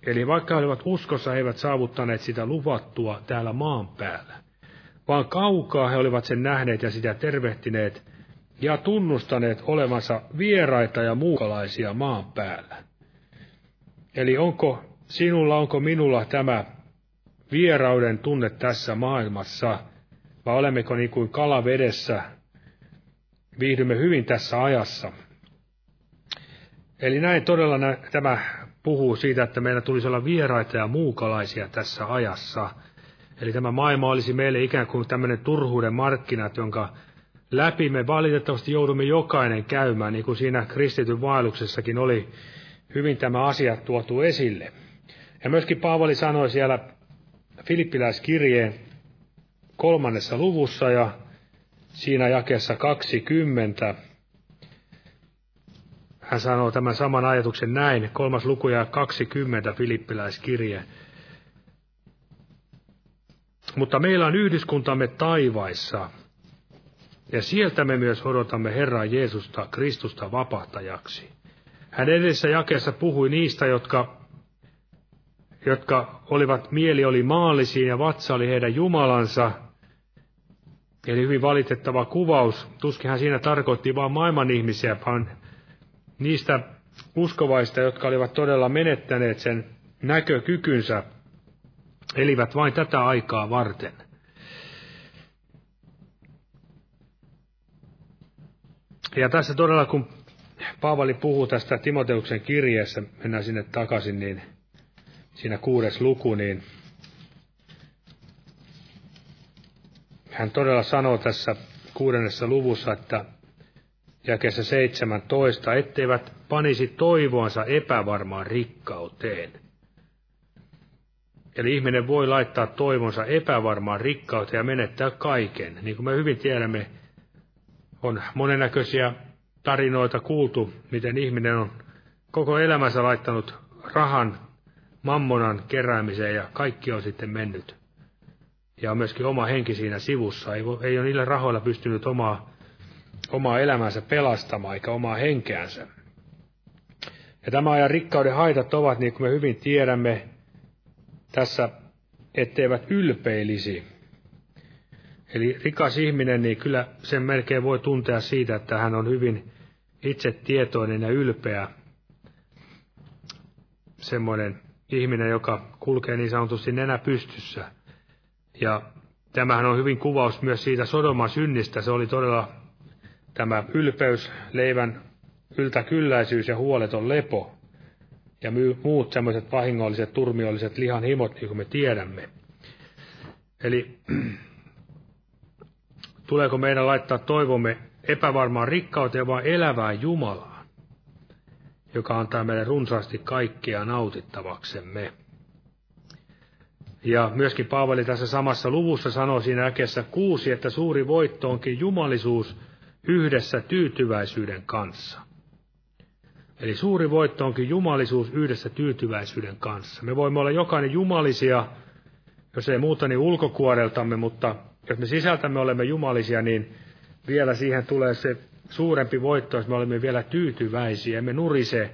Eli vaikka he olivat uskossa, he eivät saavuttaneet sitä luvattua täällä maan päällä, vaan kaukaa he olivat sen nähneet ja sitä tervehtineet ja tunnustaneet olevansa vieraita ja muukalaisia maan päällä. Eli onko sinulla, onko minulla tämä vierauden tunne tässä maailmassa, vai olemmeko niin kuin kala vedessä, viihdymme hyvin tässä ajassa. Eli näin todella nä- tämä puhuu siitä, että meillä tulisi olla vieraita ja muukalaisia tässä ajassa. Eli tämä maailma olisi meille ikään kuin tämmöinen turhuuden markkinat, jonka läpi me valitettavasti joudumme jokainen käymään, niin kuin siinä kristityn vaelluksessakin oli hyvin tämä asia tuotu esille. Ja myöskin Paavali sanoi siellä Filippiläiskirjeen kolmannessa luvussa ja siinä jakeessa 20. Hän sanoo tämän saman ajatuksen näin, kolmas luku ja 20 Filippiläiskirje. Mutta meillä on yhdyskuntamme taivaissa, ja sieltä me myös odotamme Herraa Jeesusta Kristusta vapahtajaksi. Hän edessä jakeessa puhui niistä, jotka jotka olivat, mieli oli maallisia ja vatsa oli heidän Jumalansa. Eli hyvin valitettava kuvaus. Tuskinhan siinä tarkoitti vain maailman ihmisiä, vaan niistä uskovaista, jotka olivat todella menettäneet sen näkökykynsä, elivät vain tätä aikaa varten. Ja tässä todella, kun Paavali puhuu tästä Timoteuksen kirjeessä, mennään sinne takaisin, niin siinä kuudes luku, niin hän todella sanoo tässä kuudennessa luvussa, että jakeessa 17, etteivät panisi toivoansa epävarmaan rikkauteen – Eli ihminen voi laittaa toivonsa epävarmaan rikkauteen ja menettää kaiken. Niin kuin me hyvin tiedämme, on monennäköisiä tarinoita kuultu, miten ihminen on koko elämänsä laittanut rahan, mammonan keräämiseen ja kaikki on sitten mennyt. Ja on myöskin oma henki siinä sivussa. Ei, ei ole niillä rahoilla pystynyt omaa, omaa elämänsä pelastamaan eikä omaa henkeänsä. Ja tämä ajan rikkauden haitat ovat, niin kuin me hyvin tiedämme, tässä, etteivät ylpeilisi. Eli rikas ihminen, niin kyllä sen melkein voi tuntea siitä, että hän on hyvin itsetietoinen ja ylpeä. Semmoinen ihminen, joka kulkee niin sanotusti nenä pystyssä. Ja tämähän on hyvin kuvaus myös siitä Sodoman synnistä. Se oli todella tämä ylpeys, leivän yltäkylläisyys ja huoleton lepo. Ja muut semmoiset vahingolliset, turmiolliset lihan himot, niin kuin me tiedämme. Eli tuleeko meidän laittaa toivomme epävarmaan rikkauteen, vaan elävään Jumalaan, joka antaa meille runsaasti kaikkea nautittavaksemme. Ja myöskin Paavali tässä samassa luvussa sanoo siinä äkessä kuusi, että suuri voitto onkin jumalisuus yhdessä tyytyväisyyden kanssa. Eli suuri voitto onkin jumalisuus yhdessä tyytyväisyyden kanssa. Me voimme olla jokainen jumalisia, jos ei muuta niin ulkokuoreltamme, mutta jos me sisältämme olemme jumalisia, niin vielä siihen tulee se suurempi voitto, jos me olemme vielä tyytyväisiä, emme nurise,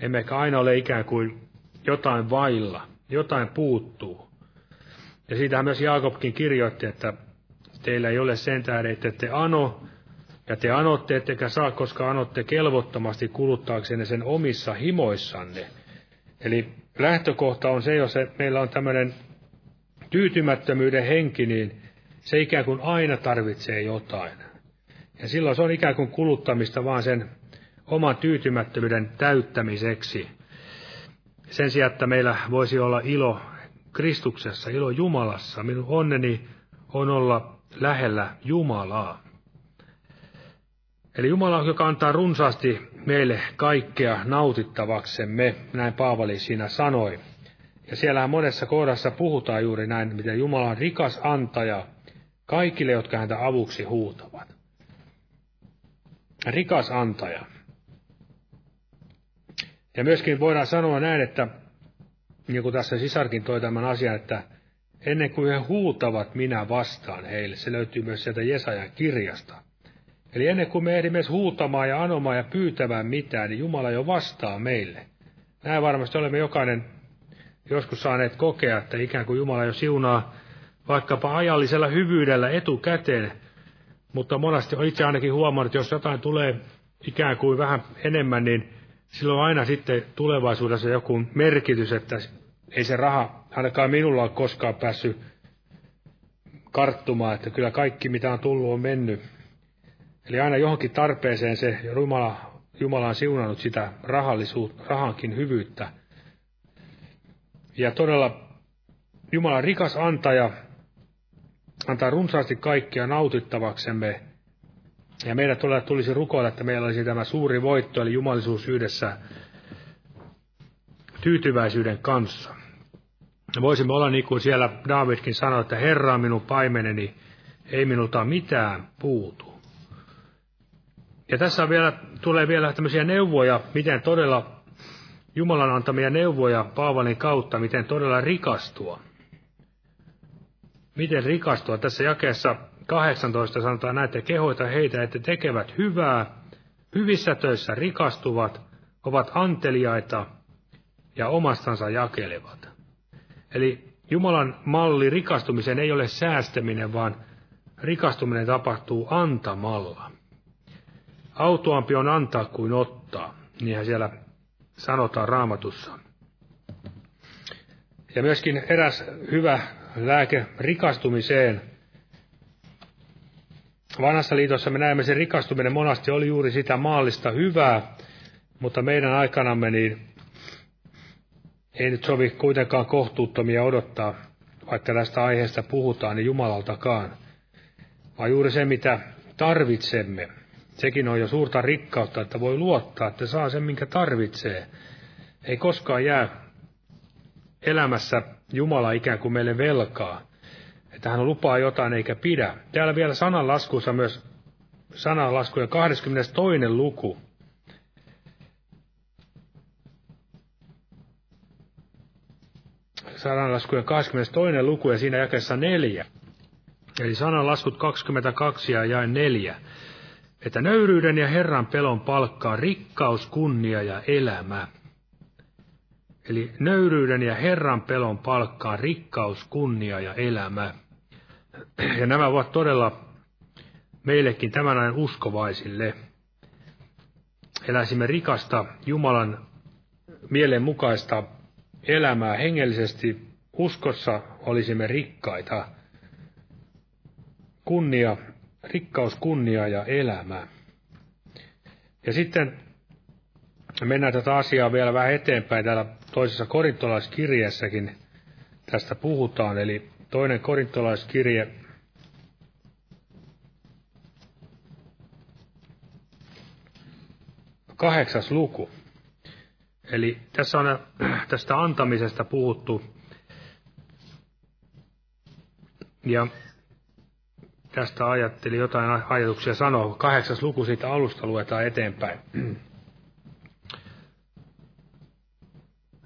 emmekä aina ole ikään kuin jotain vailla, jotain puuttuu. Ja siitähän myös Jaakobkin kirjoitti, että teillä ei ole sen tähden, että te ano, ja te anotte, ettekä saa, koska anotte kelvottomasti kuluttaaksenne sen omissa himoissanne. Eli lähtökohta on se, jos meillä on tämmöinen tyytymättömyyden henki, niin se ikään kuin aina tarvitsee jotain. Ja silloin se on ikään kuin kuluttamista vaan sen oman tyytymättömyyden täyttämiseksi. Sen sijaan, että meillä voisi olla ilo Kristuksessa, ilo Jumalassa. Minun onneni on olla lähellä Jumalaa. Eli Jumala, joka antaa runsaasti meille kaikkea nautittavaksemme, näin Paavali siinä sanoi. Ja siellä monessa kohdassa puhutaan juuri näin, miten Jumala on rikas antaja kaikille, jotka häntä avuksi huutavat. Rikas antaja. Ja myöskin voidaan sanoa näin, että niin kuin tässä sisarkin toi tämän asian, että ennen kuin he huutavat, minä vastaan heille. Se löytyy myös sieltä Jesajan kirjasta. Eli ennen kuin me ehdimme huutamaan ja anomaan ja pyytämään mitään, niin Jumala jo vastaa meille. Näin varmasti olemme jokainen joskus saaneet kokea, että ikään kuin Jumala jo siunaa vaikkapa ajallisella hyvyydellä etukäteen, mutta monesti on itse ainakin huomannut, että jos jotain tulee ikään kuin vähän enemmän, niin silloin aina sitten tulevaisuudessa joku merkitys, että ei se raha, ainakaan minulla ole koskaan päässyt karttumaan, että kyllä kaikki mitä on tullut on mennyt. Eli aina johonkin tarpeeseen se Jumala, Jumala on siunannut sitä rahallisuutta, rahankin hyvyyttä. Ja todella Jumala rikas antaja, antaa runsaasti kaikkia nautittavaksemme. Ja meidän todella tulisi rukoilla, että meillä olisi tämä suuri voitto, eli jumalisuus yhdessä tyytyväisyyden kanssa. Voisimme olla niin kuin siellä Davidkin sanoi, että Herra on minun paimeneni, ei minulta mitään puutu. Ja tässä vielä, tulee vielä tämmöisiä neuvoja, miten todella Jumalan antamia neuvoja Paavalin kautta, miten todella rikastua miten rikastua. Tässä jakeessa 18 sanotaan näitä kehoita heitä, että tekevät hyvää, hyvissä töissä rikastuvat, ovat anteliaita ja omastansa jakelevat. Eli Jumalan malli rikastumisen ei ole säästäminen, vaan rikastuminen tapahtuu antamalla. Autoampi on antaa kuin ottaa, niinhän siellä sanotaan raamatussa. Ja myöskin eräs hyvä lääke rikastumiseen vanhassa liitossa me näemme sen rikastuminen monasti oli juuri sitä maallista hyvää, mutta meidän aikanamme niin ei nyt sovi kuitenkaan kohtuuttomia odottaa, vaikka tästä aiheesta puhutaan, niin Jumalaltakaan, vaan juuri se, mitä tarvitsemme. Sekin on jo suurta rikkautta, että voi luottaa, että saa sen, minkä tarvitsee. Ei koskaan jää elämässä Jumala ikään kuin meille velkaa, että hän lupaa jotain eikä pidä. Täällä vielä sananlaskussa myös sananlaskujen 22. luku. Sananlaskujen 22. luku ja siinä jakessa neljä. Eli sananlaskut 22 ja jae neljä. Että nöyryyden ja Herran pelon palkkaa rikkaus, kunnia ja elämä. Eli nöyryyden ja Herran pelon palkkaa rikkaus, kunnia ja elämä. Ja nämä ovat todella meillekin tämän ajan uskovaisille. Eläisimme rikasta Jumalan mielenmukaista elämää hengellisesti uskossa olisimme rikkaita. Kunnia, rikkaus, kunnia ja elämä. Ja sitten mennään tätä asiaa vielä vähän eteenpäin. Täällä toisessa korintolaiskirjeessäkin tästä puhutaan, eli toinen korintolaiskirje, kahdeksas luku. Eli tässä on tästä antamisesta puhuttu. Ja tästä ajattelin jotain ajatuksia sanoa. Kahdeksas luku siitä alusta luetaan eteenpäin.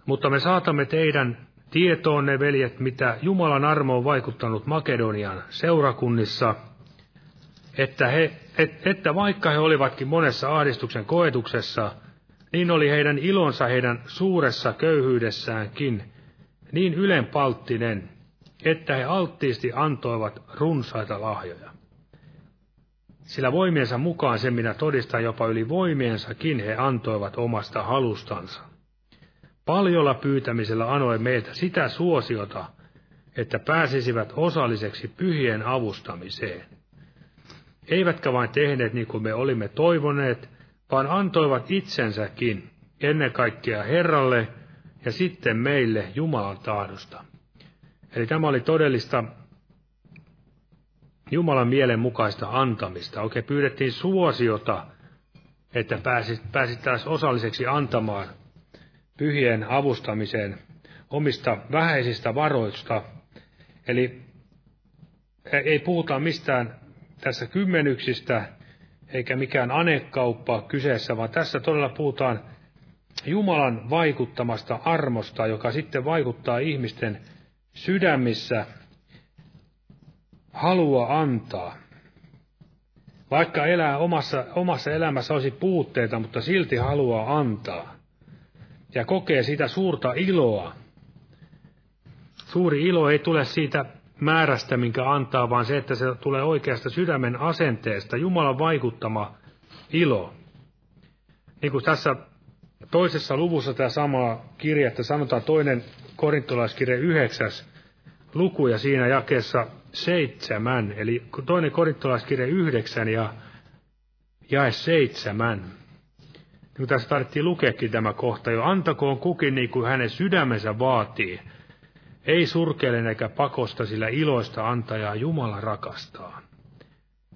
Mutta me saatamme teidän tietoonne, veljet, mitä Jumalan armo on vaikuttanut Makedonian seurakunnissa, että, he, et, että vaikka he olivatkin monessa ahdistuksen koetuksessa, niin oli heidän ilonsa heidän suuressa köyhyydessäänkin niin ylenpalttinen, että he alttiisti antoivat runsaita lahjoja. Sillä voimiensa mukaan se minä todistan jopa yli voimiensakin he antoivat omasta halustansa. Paljolla pyytämisellä anoi meiltä sitä suosiota, että pääsisivät osalliseksi pyhien avustamiseen. Eivätkä vain tehneet niin kuin me olimme toivoneet, vaan antoivat itsensäkin ennen kaikkea Herralle ja sitten meille Jumalan tahdosta. Eli tämä oli todellista Jumalan mielen mukaista antamista. Oikein pyydettiin suosiota, että pääsit, pääsittäisiin osalliseksi antamaan pyhien avustamiseen omista vähäisistä varoista. Eli ei puhuta mistään tässä kymmenyksistä, eikä mikään anekauppa kyseessä, vaan tässä todella puhutaan Jumalan vaikuttamasta armosta, joka sitten vaikuttaa ihmisten sydämissä halua antaa. Vaikka elää omassa, omassa elämässä olisi puutteita, mutta silti haluaa antaa ja kokee sitä suurta iloa. Suuri ilo ei tule siitä määrästä, minkä antaa, vaan se, että se tulee oikeasta sydämen asenteesta, Jumalan vaikuttama ilo. Niin kuin tässä toisessa luvussa tämä sama kirja, että sanotaan toinen korintolaiskirja yhdeksäs luku ja siinä jakeessa seitsemän, eli toinen korintolaiskirja yhdeksän ja jae seitsemän niin tässä tarvittiin lukeekin tämä kohta jo, antakoon kukin niin kuin hänen sydämensä vaatii. Ei surkeile eikä pakosta, sillä iloista antajaa Jumala rakastaa.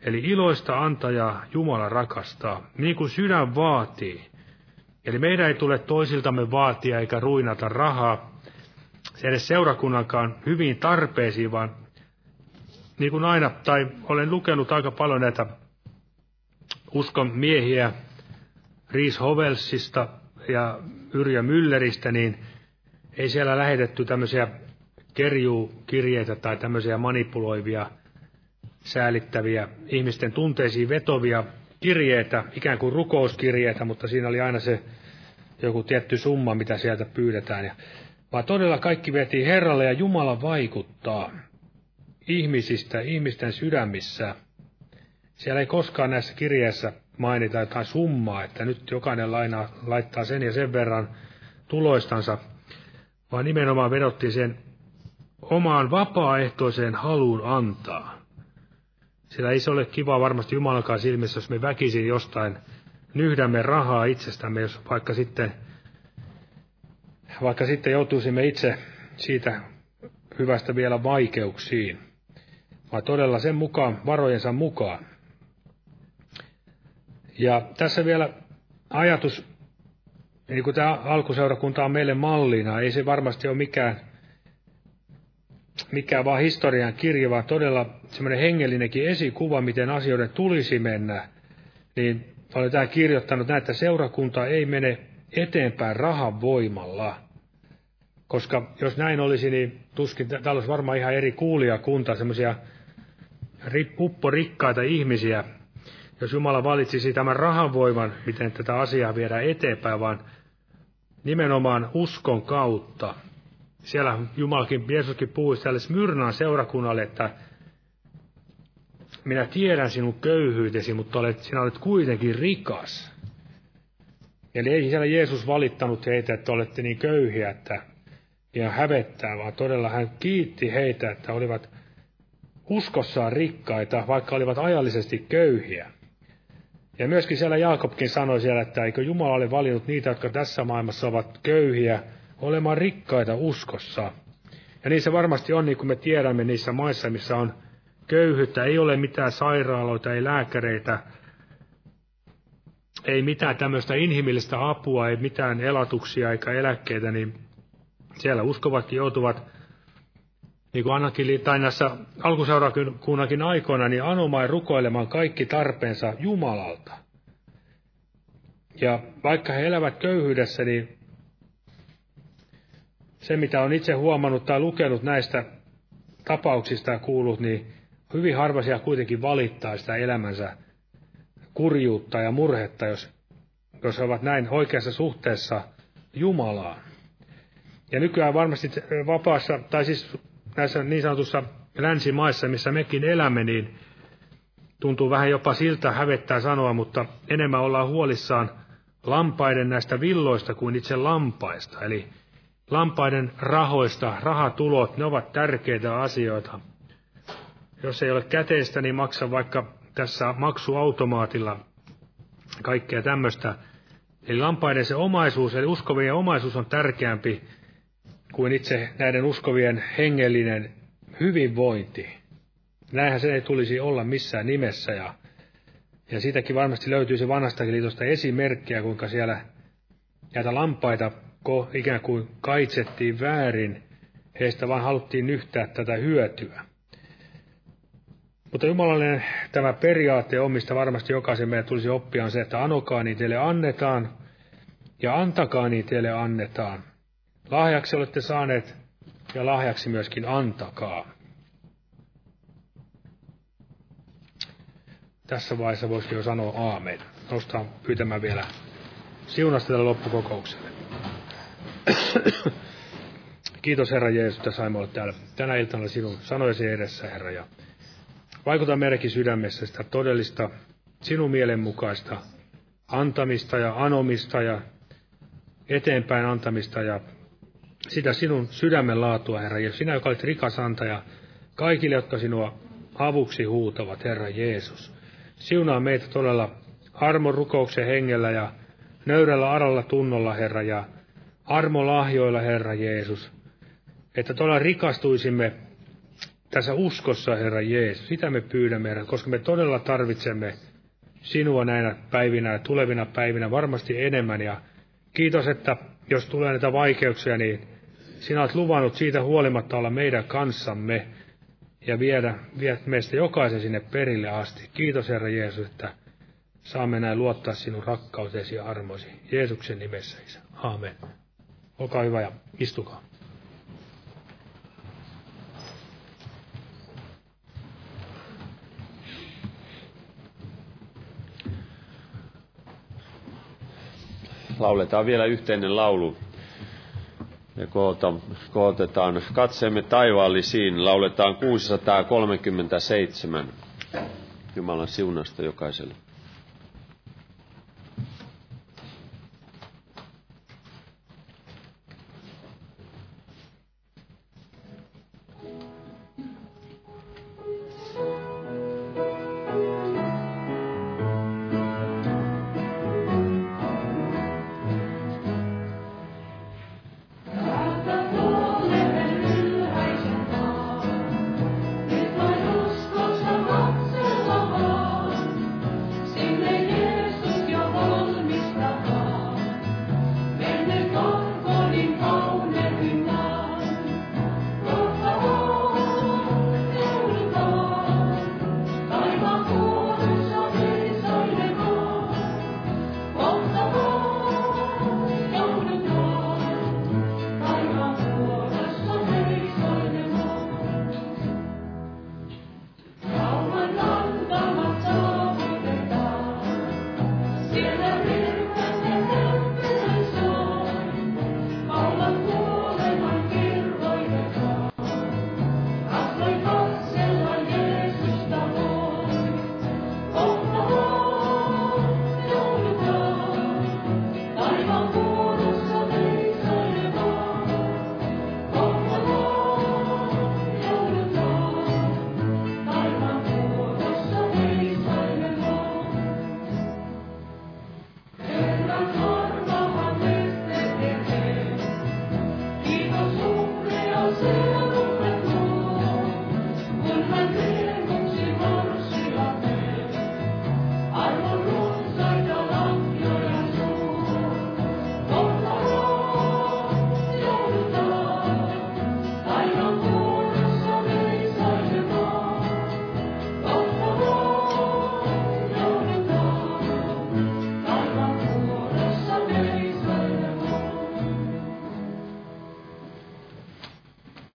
Eli iloista antajaa Jumala rakastaa, niin kuin sydän vaatii. Eli meidän ei tule toisiltamme vaatia eikä ruinata rahaa, se edes seurakunnankaan hyviin tarpeisiin, vaan niin kuin aina, tai olen lukenut aika paljon näitä uskon miehiä, Riis Hovelsista ja Yrjö Mülleristä, niin ei siellä lähetetty tämmöisiä kerjuukirjeitä tai tämmöisiä manipuloivia, säälittäviä, ihmisten tunteisiin vetovia kirjeitä, ikään kuin rukouskirjeitä, mutta siinä oli aina se joku tietty summa, mitä sieltä pyydetään. Ja, vaan todella kaikki vietiin Herralle ja Jumala vaikuttaa ihmisistä, ihmisten sydämissä. Siellä ei koskaan näissä kirjeissä mainita jotain summaa, että nyt jokainen laina laittaa sen ja sen verran tuloistansa, vaan nimenomaan vedottiin sen omaan vapaaehtoiseen haluun antaa. Sillä ei se ole kiva varmasti Jumalankaan silmissä, jos me väkisin jostain nyhdämme rahaa itsestämme, jos vaikka sitten, vaikka sitten joutuisimme itse siitä hyvästä vielä vaikeuksiin, vaan todella sen mukaan, varojensa mukaan. Ja tässä vielä ajatus, niin kuin tämä alkuseurakunta on meille mallina, ei se varmasti ole mikään, mikään vaan historian kirja, vaan todella semmoinen hengellinenkin esikuva, miten asioiden tulisi mennä. Niin olen tähän kirjoittanut näin, että seurakunta ei mene eteenpäin rahan voimalla. Koska jos näin olisi, niin tuskin täällä olisi varmaan ihan eri kuulijakunta, semmoisia upporikkaita ihmisiä, jos Jumala valitsisi tämän rahan voiman, miten tätä asiaa viedään eteenpäin, vaan nimenomaan uskon kautta. Siellä Jumalakin, Jeesuskin puhui tälle Smyrnaan seurakunnalle, että minä tiedän sinun köyhyytesi, mutta olet, sinä olet kuitenkin rikas. Eli ei siellä Jeesus valittanut heitä, että olette niin köyhiä, että ja hävettää, vaan todella hän kiitti heitä, että olivat uskossaan rikkaita, vaikka olivat ajallisesti köyhiä. Ja myöskin siellä Jaakobkin sanoi siellä, että eikö Jumala ole valinnut niitä, jotka tässä maailmassa ovat köyhiä, olemaan rikkaita uskossa. Ja niin se varmasti on, niin kuin me tiedämme niissä maissa, missä on köyhyyttä, ei ole mitään sairaaloita, ei lääkäreitä, ei mitään tämmöistä inhimillistä apua, ei mitään elatuksia eikä eläkkeitä, niin siellä uskovatkin joutuvat, niin kuin Annakin tai näissä alkuseurakunnakin aikoina, niin anomaan rukoilemaan kaikki tarpeensa Jumalalta. Ja vaikka he elävät köyhyydessä, niin se, mitä on itse huomannut tai lukenut näistä tapauksista ja kuullut, niin hyvin harvasia kuitenkin valittaa sitä elämänsä kurjuutta ja murhetta, jos, jos he ovat näin oikeassa suhteessa Jumalaan. Ja nykyään varmasti vapaassa, tai siis näissä niin sanotussa länsimaissa, missä mekin elämme, niin tuntuu vähän jopa siltä hävettää sanoa, mutta enemmän ollaan huolissaan lampaiden näistä villoista kuin itse lampaista. Eli lampaiden rahoista, rahatulot, ne ovat tärkeitä asioita. Jos ei ole käteistä, niin maksa vaikka tässä maksuautomaatilla kaikkea tämmöistä. Eli lampaiden se omaisuus, eli uskovien omaisuus on tärkeämpi kuin itse näiden uskovien hengellinen hyvinvointi. Näinhän se ei tulisi olla missään nimessä ja, ja siitäkin varmasti löytyisi vanhastakin liitosta esimerkkiä, kuinka siellä näitä lampaita ko, ikään kuin kaitsettiin väärin, heistä vaan haluttiin nyhtää tätä hyötyä. Mutta Jumalallinen tämä periaate on, mistä varmasti jokaisen meidän tulisi oppia, on se, että anokaa niin teille annetaan, ja antakaa niin teille annetaan. Lahjaksi olette saaneet, ja lahjaksi myöskin antakaa. Tässä vaiheessa voisi jo sanoa aamen. Nostaa pyytämään vielä siunasta tälle loppukokoukselle. Kiitos Herra Jeesus, että saimme olla täällä tänä iltana sinun sanojesi edessä, Herra. Ja vaikuta meidänkin sydämessä sitä todellista sinun mielenmukaista antamista ja anomista ja eteenpäin antamista ja sitä sinun sydämen laatua, Herra Jeesus. Sinä, joka olet rikas antaja kaikille, jotka sinua avuksi huutavat, Herra Jeesus. Siunaa meitä todella armon rukouksen hengellä ja nöyrällä aralla tunnolla, Herra, ja armolahjoilla, Herra Jeesus. Että todella rikastuisimme tässä uskossa, Herra Jeesus. Sitä me pyydämme, Herra, koska me todella tarvitsemme sinua näinä päivinä ja tulevina päivinä varmasti enemmän. Ja kiitos, että jos tulee näitä vaikeuksia, niin sinä olet luvannut siitä huolimatta olla meidän kanssamme ja viedä, viedä meistä jokaisen sinne perille asti. Kiitos Herra Jeesus, että saamme näin luottaa sinun rakkautesi ja armosi. Jeesuksen nimessä, Isä. Aamen. Olkaa hyvä ja istukaa. Lauletaan vielä yhteinen laulu koota, kootetaan katseemme taivaallisiin. Lauletaan 637. Jumalan siunasta jokaiselle.